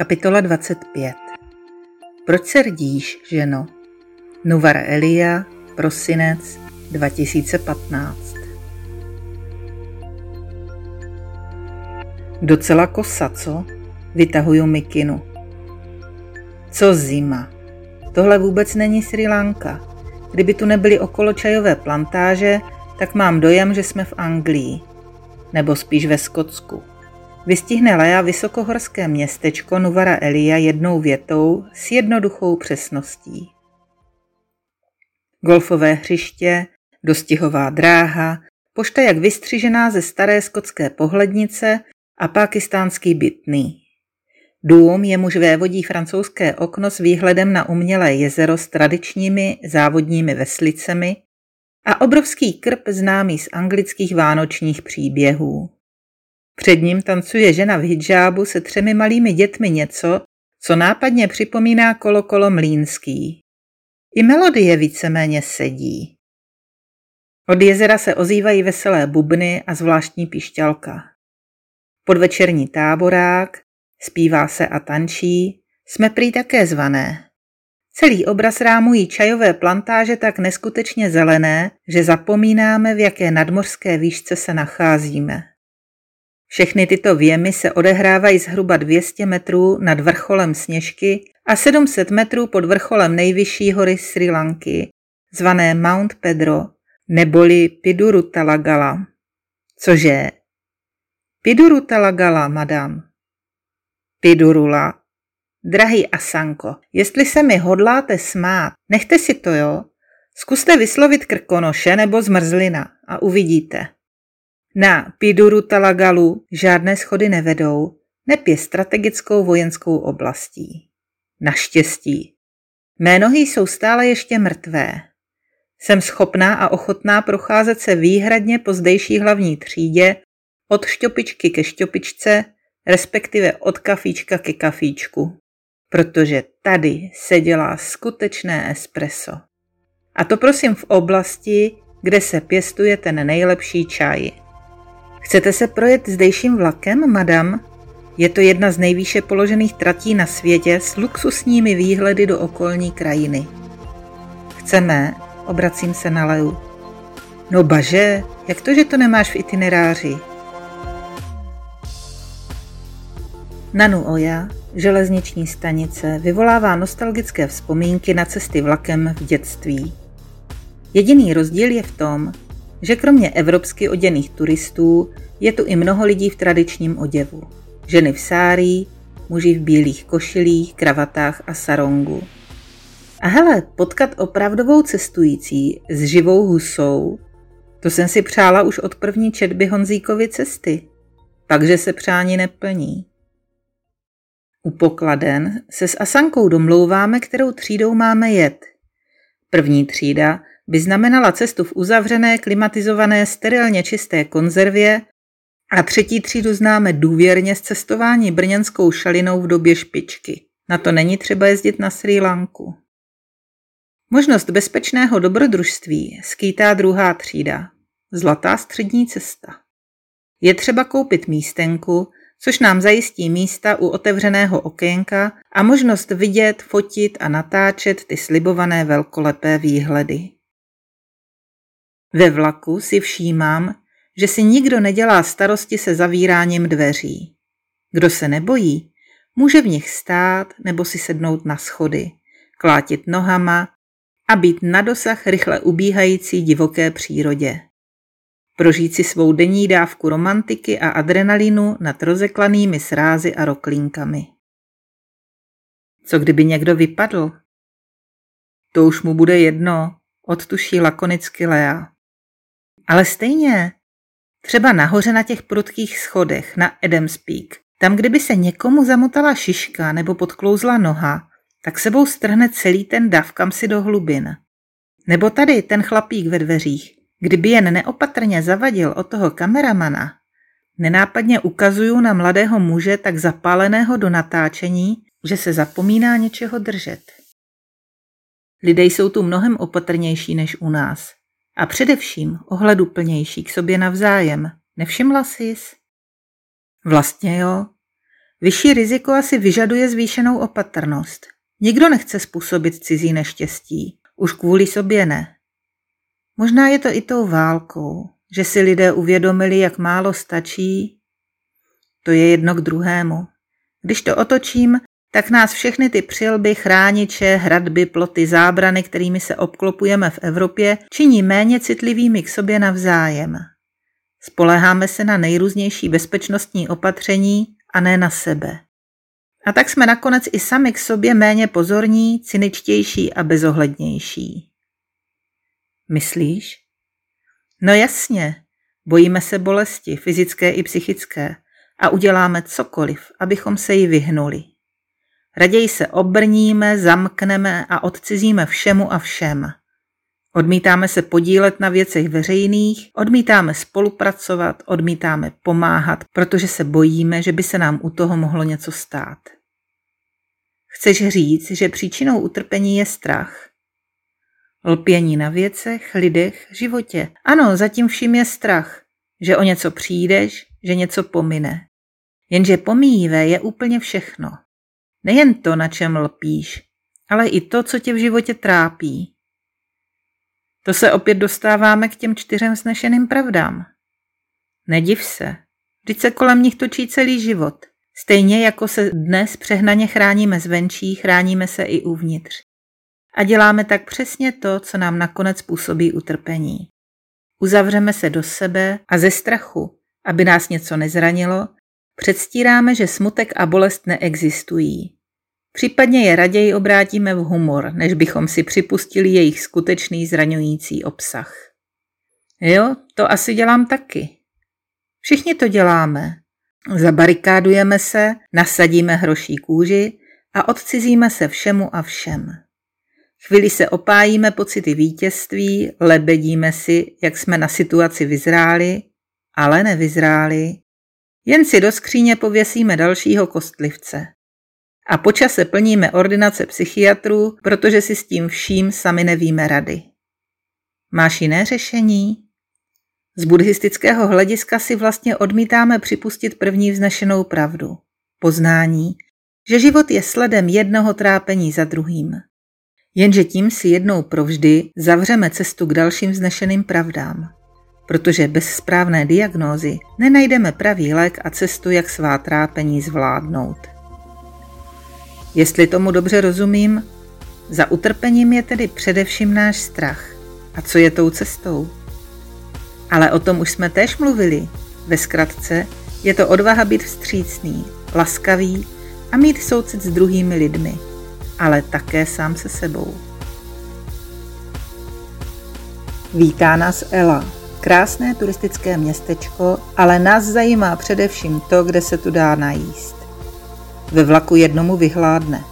Kapitola 25 Proč se rdíš, ženo? Nuvar Elia, prosinec 2015 Docela kosa, co? Vytahuju mikinu. Co zima? Tohle vůbec není Sri Lanka. Kdyby tu nebyly okolo čajové plantáže, tak mám dojem, že jsme v Anglii. Nebo spíš ve Skotsku. Vystihne Lea vysokohorské městečko Nuvara Elia jednou větou s jednoduchou přesností. Golfové hřiště, dostihová dráha, pošta jak vystřižená ze staré skotské pohlednice a pakistánský bytný. Dům, jemuž vévodí francouzské okno s výhledem na umělé jezero s tradičními závodními veslicemi a obrovský krb známý z anglických vánočních příběhů. Před ním tancuje žena v hidžábu se třemi malými dětmi něco, co nápadně připomíná kolo kolo mlínský. I melodie víceméně sedí. Od jezera se ozývají veselé bubny a zvláštní pišťalka. Podvečerní táborák, zpívá se a tančí, jsme prý také zvané. Celý obraz rámují čajové plantáže tak neskutečně zelené, že zapomínáme, v jaké nadmořské výšce se nacházíme. Všechny tyto věmy se odehrávají zhruba 200 metrů nad vrcholem Sněžky a 700 metrů pod vrcholem nejvyšší hory Sri Lanky, zvané Mount Pedro, neboli Pidurutalagala. Cože? Pidurutalagala, madam. Pidurula. Drahý Asanko, jestli se mi hodláte smát, nechte si to, jo? Zkuste vyslovit krkonoše nebo zmrzlina a uvidíte. Na Piduru Talagalu žádné schody nevedou, neb je strategickou vojenskou oblastí. Naštěstí. Mé nohy jsou stále ještě mrtvé. Jsem schopná a ochotná procházet se výhradně po zdejší hlavní třídě od šťopičky ke šťopičce, respektive od kafíčka ke kafíčku. Protože tady se dělá skutečné espresso. A to prosím v oblasti, kde se pěstuje ten nejlepší čaj. Chcete se projet zdejším vlakem, madam? Je to jedna z nejvýše položených tratí na světě s luxusními výhledy do okolní krajiny. Chceme, obracím se na Leu. No baže, jak to, že to nemáš v itineráři? Nanu Oja, železniční stanice, vyvolává nostalgické vzpomínky na cesty vlakem v dětství. Jediný rozdíl je v tom, že kromě evropsky oděných turistů je tu i mnoho lidí v tradičním oděvu. Ženy v sárí, muži v bílých košilích, kravatách a sarongu. A hele, potkat opravdovou cestující s živou husou, to jsem si přála už od první četby Honzíkovy cesty. Takže se přání neplní. U pokladen se s Asankou domlouváme, kterou třídou máme jet. První třída by znamenala cestu v uzavřené, klimatizované, sterilně čisté konzervě a třetí třídu známe důvěrně z cestování brněnskou šalinou v době špičky. Na to není třeba jezdit na Sri Lanku. Možnost bezpečného dobrodružství skýtá druhá třída. Zlatá střední cesta. Je třeba koupit místenku, což nám zajistí místa u otevřeného okénka a možnost vidět, fotit a natáčet ty slibované velkolepé výhledy. Ve vlaku si všímám, že si nikdo nedělá starosti se zavíráním dveří. Kdo se nebojí, může v nich stát nebo si sednout na schody, klátit nohama a být na dosah rychle ubíhající divoké přírodě. Prožít si svou denní dávku romantiky a adrenalinu nad rozeklanými srázy a roklínkami. Co kdyby někdo vypadl? To už mu bude jedno, odtuší lakonicky Lea. Ale stejně, třeba nahoře na těch prudkých schodech na Adams Peak, tam kdyby se někomu zamotala šiška nebo podklouzla noha, tak sebou strhne celý ten dav kam si do hlubin. Nebo tady ten chlapík ve dveřích, kdyby jen neopatrně zavadil od toho kameramana, nenápadně ukazuju na mladého muže tak zapáleného do natáčení, že se zapomíná něčeho držet. Lidé jsou tu mnohem opatrnější než u nás. A především ohleduplnější k sobě navzájem. Nevšimla jsi? Vlastně jo. Vyšší riziko asi vyžaduje zvýšenou opatrnost. Nikdo nechce způsobit cizí neštěstí. Už kvůli sobě ne. Možná je to i tou válkou, že si lidé uvědomili, jak málo stačí. To je jedno k druhému. Když to otočím, tak nás všechny ty přilby, chrániče, hradby, ploty, zábrany, kterými se obklopujeme v Evropě, činí méně citlivými k sobě navzájem. Spoleháme se na nejrůznější bezpečnostní opatření a ne na sebe. A tak jsme nakonec i sami k sobě méně pozorní, cyničtější a bezohlednější. Myslíš? No jasně, bojíme se bolesti, fyzické i psychické, a uděláme cokoliv, abychom se jí vyhnuli. Raději se obrníme, zamkneme a odcizíme všemu a všem. Odmítáme se podílet na věcech veřejných, odmítáme spolupracovat, odmítáme pomáhat, protože se bojíme, že by se nám u toho mohlo něco stát. Chceš říct, že příčinou utrpení je strach? Lpění na věcech, lidech, životě. Ano, zatím vším je strach, že o něco přijdeš, že něco pomine. Jenže pomíjivé je úplně všechno. Nejen to, na čem lpíš, ale i to, co tě v životě trápí. To se opět dostáváme k těm čtyřem snešeným pravdám. Nediv se, vždyť se kolem nich točí celý život. Stejně jako se dnes přehnaně chráníme zvenčí, chráníme se i uvnitř. A děláme tak přesně to, co nám nakonec působí utrpení. Uzavřeme se do sebe a ze strachu, aby nás něco nezranilo, Předstíráme, že smutek a bolest neexistují. Případně je raději obrátíme v humor, než bychom si připustili jejich skutečný zraňující obsah. Jo, to asi dělám taky. Všichni to děláme. Zabarikádujeme se, nasadíme hroší kůži a odcizíme se všemu a všem. Chvíli se opájíme pocity vítězství, lebedíme si, jak jsme na situaci vyzráli, ale nevyzráli. Jen si do skříně pověsíme dalšího kostlivce. A počase plníme ordinace psychiatrů, protože si s tím vším sami nevíme rady. Máš jiné řešení? Z buddhistického hlediska si vlastně odmítáme připustit první vznešenou pravdu. Poznání, že život je sledem jednoho trápení za druhým. Jenže tím si jednou provždy zavřeme cestu k dalším vznešeným pravdám protože bez správné diagnózy nenajdeme pravý lék a cestu, jak svá trápení zvládnout. Jestli tomu dobře rozumím, za utrpením je tedy především náš strach. A co je tou cestou? Ale o tom už jsme též mluvili. Ve zkratce je to odvaha být vstřícný, laskavý a mít soucit s druhými lidmi, ale také sám se sebou. Vítá nás Ela. Krásné turistické městečko, ale nás zajímá především to, kde se tu dá najíst. Ve vlaku jednomu vyhládne.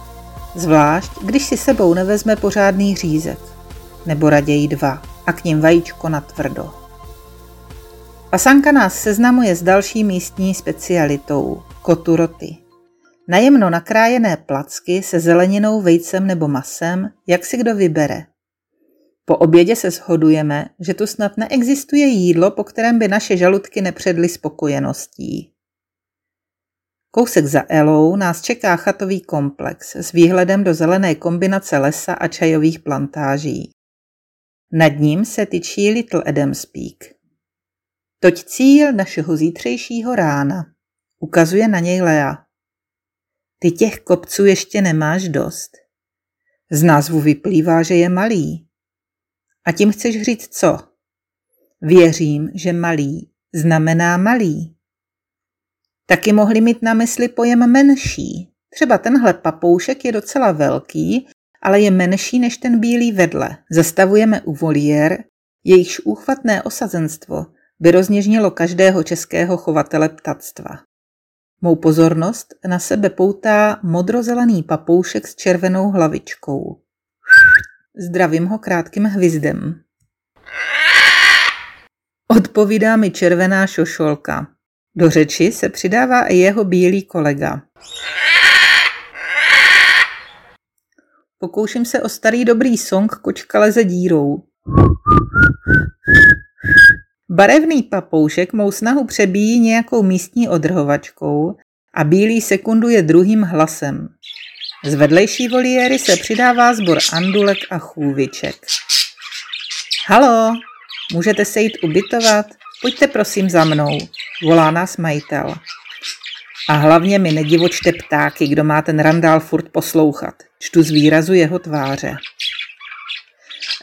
Zvlášť, když si sebou nevezme pořádný řízek, nebo raději dva, a k ním vajíčko na tvrdo. Pasanka nás seznamuje s další místní specialitou – koturoty. Najemno nakrájené placky se zeleninou, vejcem nebo masem, jak si kdo vybere – po obědě se shodujeme, že tu snad neexistuje jídlo, po kterém by naše žaludky nepředly spokojeností. Kousek za Elou nás čeká chatový komplex s výhledem do zelené kombinace lesa a čajových plantáží. Nad ním se tyčí Little Adams Peak. Toť cíl našeho zítřejšího rána. Ukazuje na něj Lea. Ty těch kopců ještě nemáš dost. Z názvu vyplývá, že je malý. A tím chceš říct co? Věřím, že malý znamená malý. Taky mohli mít na mysli pojem menší. Třeba tenhle papoušek je docela velký, ale je menší než ten bílý vedle. Zastavujeme u voliér, jejichž úchvatné osazenstvo by rozněžnilo každého českého chovatele ptactva. Mou pozornost na sebe poutá modrozelený papoušek s červenou hlavičkou. Zdravím ho krátkým hvizdem. Odpovídá mi červená šošolka. Do řeči se přidává i jeho bílý kolega. Pokouším se o starý dobrý song Kočka leze dírou. Barevný papoušek mou snahu přebíjí nějakou místní odrhovačkou a bílý sekunduje druhým hlasem. Z vedlejší voliéry se přidává sbor andulek a chůviček. Halo, můžete se jít ubytovat? Pojďte prosím za mnou, volá nás majitel. A hlavně mi nedivočte ptáky, kdo má ten randál furt poslouchat. Čtu z výrazu jeho tváře.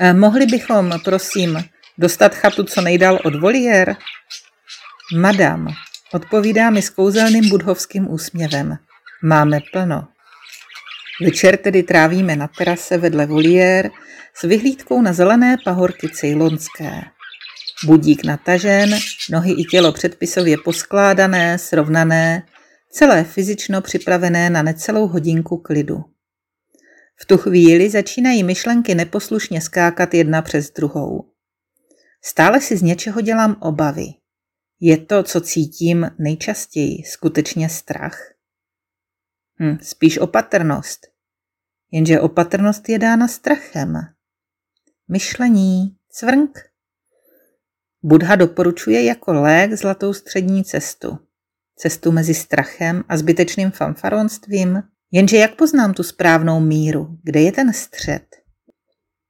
Eh, mohli bychom, prosím, dostat chatu co nejdál od voliér? Madam, odpovídá mi s kouzelným budhovským úsměvem. Máme plno. Večer tedy trávíme na terase vedle voliér s vyhlídkou na zelené pahorky cejlonské. Budík natažen, nohy i tělo předpisově poskládané, srovnané, celé fyzično připravené na necelou hodinku klidu. V tu chvíli začínají myšlenky neposlušně skákat jedna přes druhou. Stále si z něčeho dělám obavy. Je to, co cítím nejčastěji, skutečně strach? Hm, spíš opatrnost. Jenže opatrnost je dána strachem. Myšlení, cvrnk. Budha doporučuje jako lék zlatou střední cestu. Cestu mezi strachem a zbytečným fanfaronstvím. Jenže jak poznám tu správnou míru? Kde je ten střed?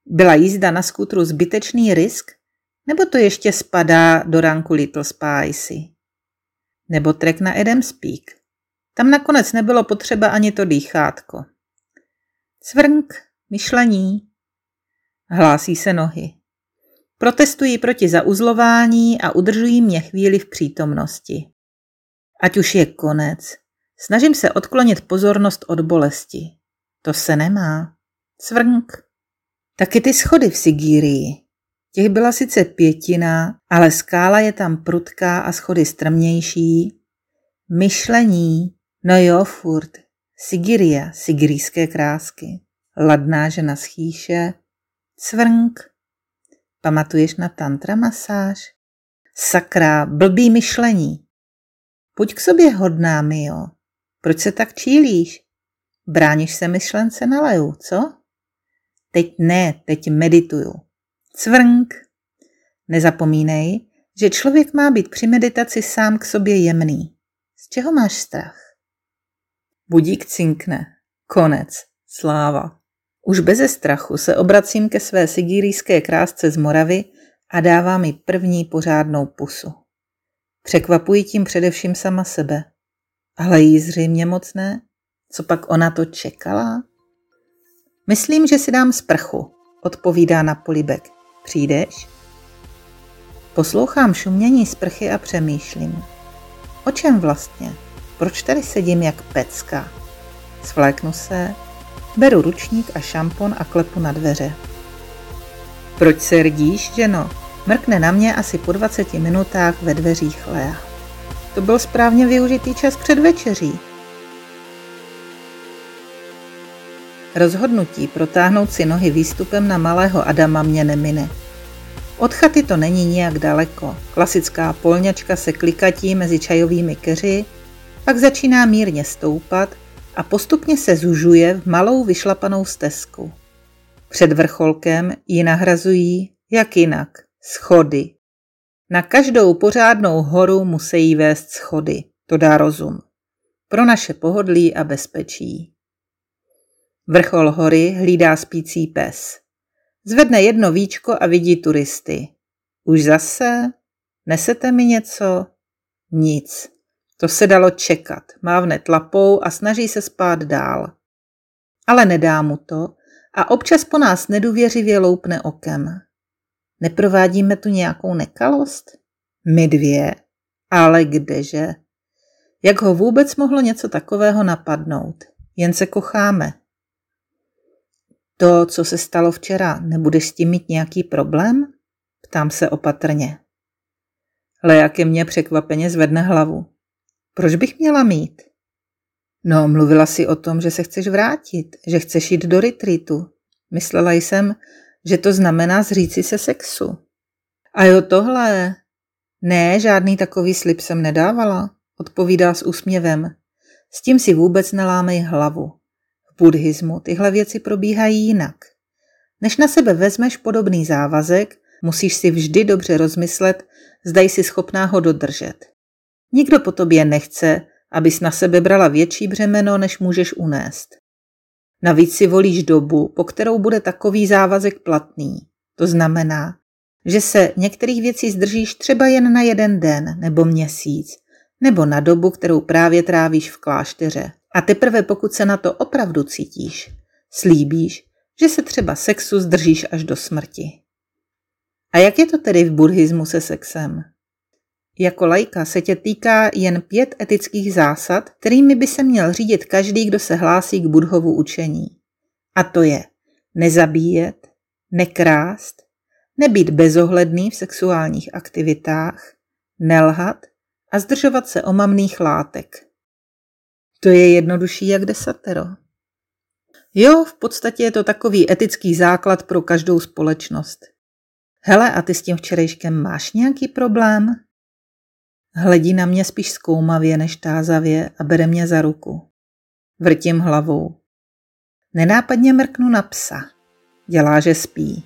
Byla jízda na skútru zbytečný risk? Nebo to ještě spadá do ranku Little Spicy? Nebo trek na Adam's Peak? Tam nakonec nebylo potřeba ani to dýchátko. Cvrnk, myšlení. Hlásí se nohy. Protestují proti zauzlování a udržují mě chvíli v přítomnosti. Ať už je konec, snažím se odklonit pozornost od bolesti. To se nemá. Cvrnk. Taky ty schody v Sigírii. Těch byla sice pětina, ale skála je tam prudká a schody strmější. Myšlení, no jo, furt. Sigiria, sigirijské krásky. Ladná žena z chýše. Cvrnk. Pamatuješ na tantra masáž? Sakra, blbý myšlení. Pojď k sobě hodná, Mio. Proč se tak čílíš? Bráníš se myšlence na leju, co? Teď ne, teď medituju. Cvrnk. Nezapomínej, že člověk má být při meditaci sám k sobě jemný. Z čeho máš strach? Budík cinkne. Konec. Sláva. Už beze strachu se obracím ke své sigírijské krásce z Moravy a dává mi první pořádnou pusu. Překvapuji tím především sama sebe. Ale jí zřejmě moc ne. Co pak ona to čekala? Myslím, že si dám sprchu, odpovídá na polibek. Přijdeš? Poslouchám šumění sprchy a přemýšlím. O čem vlastně? Proč tady sedím jak pecka? Svléknu se, beru ručník a šampon a klepu na dveře. Proč se rdíš, ženo? Mrkne na mě asi po 20 minutách ve dveřích Lea. To byl správně využitý čas před večeří. Rozhodnutí protáhnout si nohy výstupem na malého Adama mě nemine. Od chaty to není nijak daleko. Klasická polňačka se klikatí mezi čajovými keři, pak začíná mírně stoupat a postupně se zužuje v malou vyšlapanou stezku. Před vrcholkem ji nahrazují, jak jinak, schody. Na každou pořádnou horu musí vést schody, to dá rozum. Pro naše pohodlí a bezpečí. Vrchol hory hlídá spící pes. Zvedne jedno víčko a vidí turisty. Už zase? Nesete mi něco? Nic. To se dalo čekat. Mávne tlapou a snaží se spát dál. Ale nedá mu to a občas po nás nedůvěřivě loupne okem. Neprovádíme tu nějakou nekalost? My dvě? Ale kdeže? Jak ho vůbec mohlo něco takového napadnout? Jen se kocháme. To, co se stalo včera, nebudeš s tím mít nějaký problém? Ptám se opatrně. Lea ke mně překvapeně zvedne hlavu. Proč bych měla mít? No, mluvila si o tom, že se chceš vrátit, že chceš jít do retreatu. Myslela jsem, že to znamená zříci se sexu. A jo, tohle. Ne, žádný takový slib jsem nedávala, odpovídá s úsměvem. S tím si vůbec nelámej hlavu. V buddhismu tyhle věci probíhají jinak. Než na sebe vezmeš podobný závazek, musíš si vždy dobře rozmyslet, zda jsi schopná ho dodržet. Nikdo po tobě nechce, abys na sebe brala větší břemeno, než můžeš unést. Navíc si volíš dobu, po kterou bude takový závazek platný. To znamená, že se některých věcí zdržíš třeba jen na jeden den nebo měsíc, nebo na dobu, kterou právě trávíš v klášteře. A teprve pokud se na to opravdu cítíš, slíbíš, že se třeba sexu zdržíš až do smrti. A jak je to tedy v buddhismu se sexem? Jako lajka se tě týká jen pět etických zásad, kterými by se měl řídit každý, kdo se hlásí k budhovu učení. A to je nezabíjet, nekrást, nebýt bezohledný v sexuálních aktivitách, nelhat a zdržovat se omamných látek. To je jednodušší jak desatero. Jo, v podstatě je to takový etický základ pro každou společnost. Hele, a ty s tím včerejškem máš nějaký problém? Hledí na mě spíš zkoumavě než tázavě a bere mě za ruku. Vrtím hlavou. Nenápadně mrknu na psa. Dělá, že spí.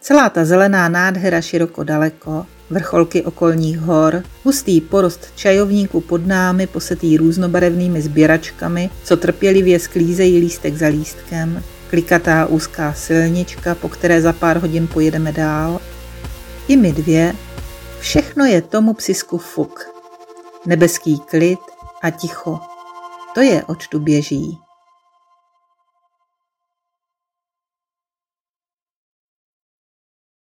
Celá ta zelená nádhera široko daleko, vrcholky okolních hor, hustý porost čajovníku pod námi posetý různobarevnými sběračkami, co trpělivě sklízejí lístek za lístkem, klikatá úzká silnička, po které za pár hodin pojedeme dál. I my dvě, všechno je tomu psisku fuk. Nebeský klid a ticho. To je, oč tu běží.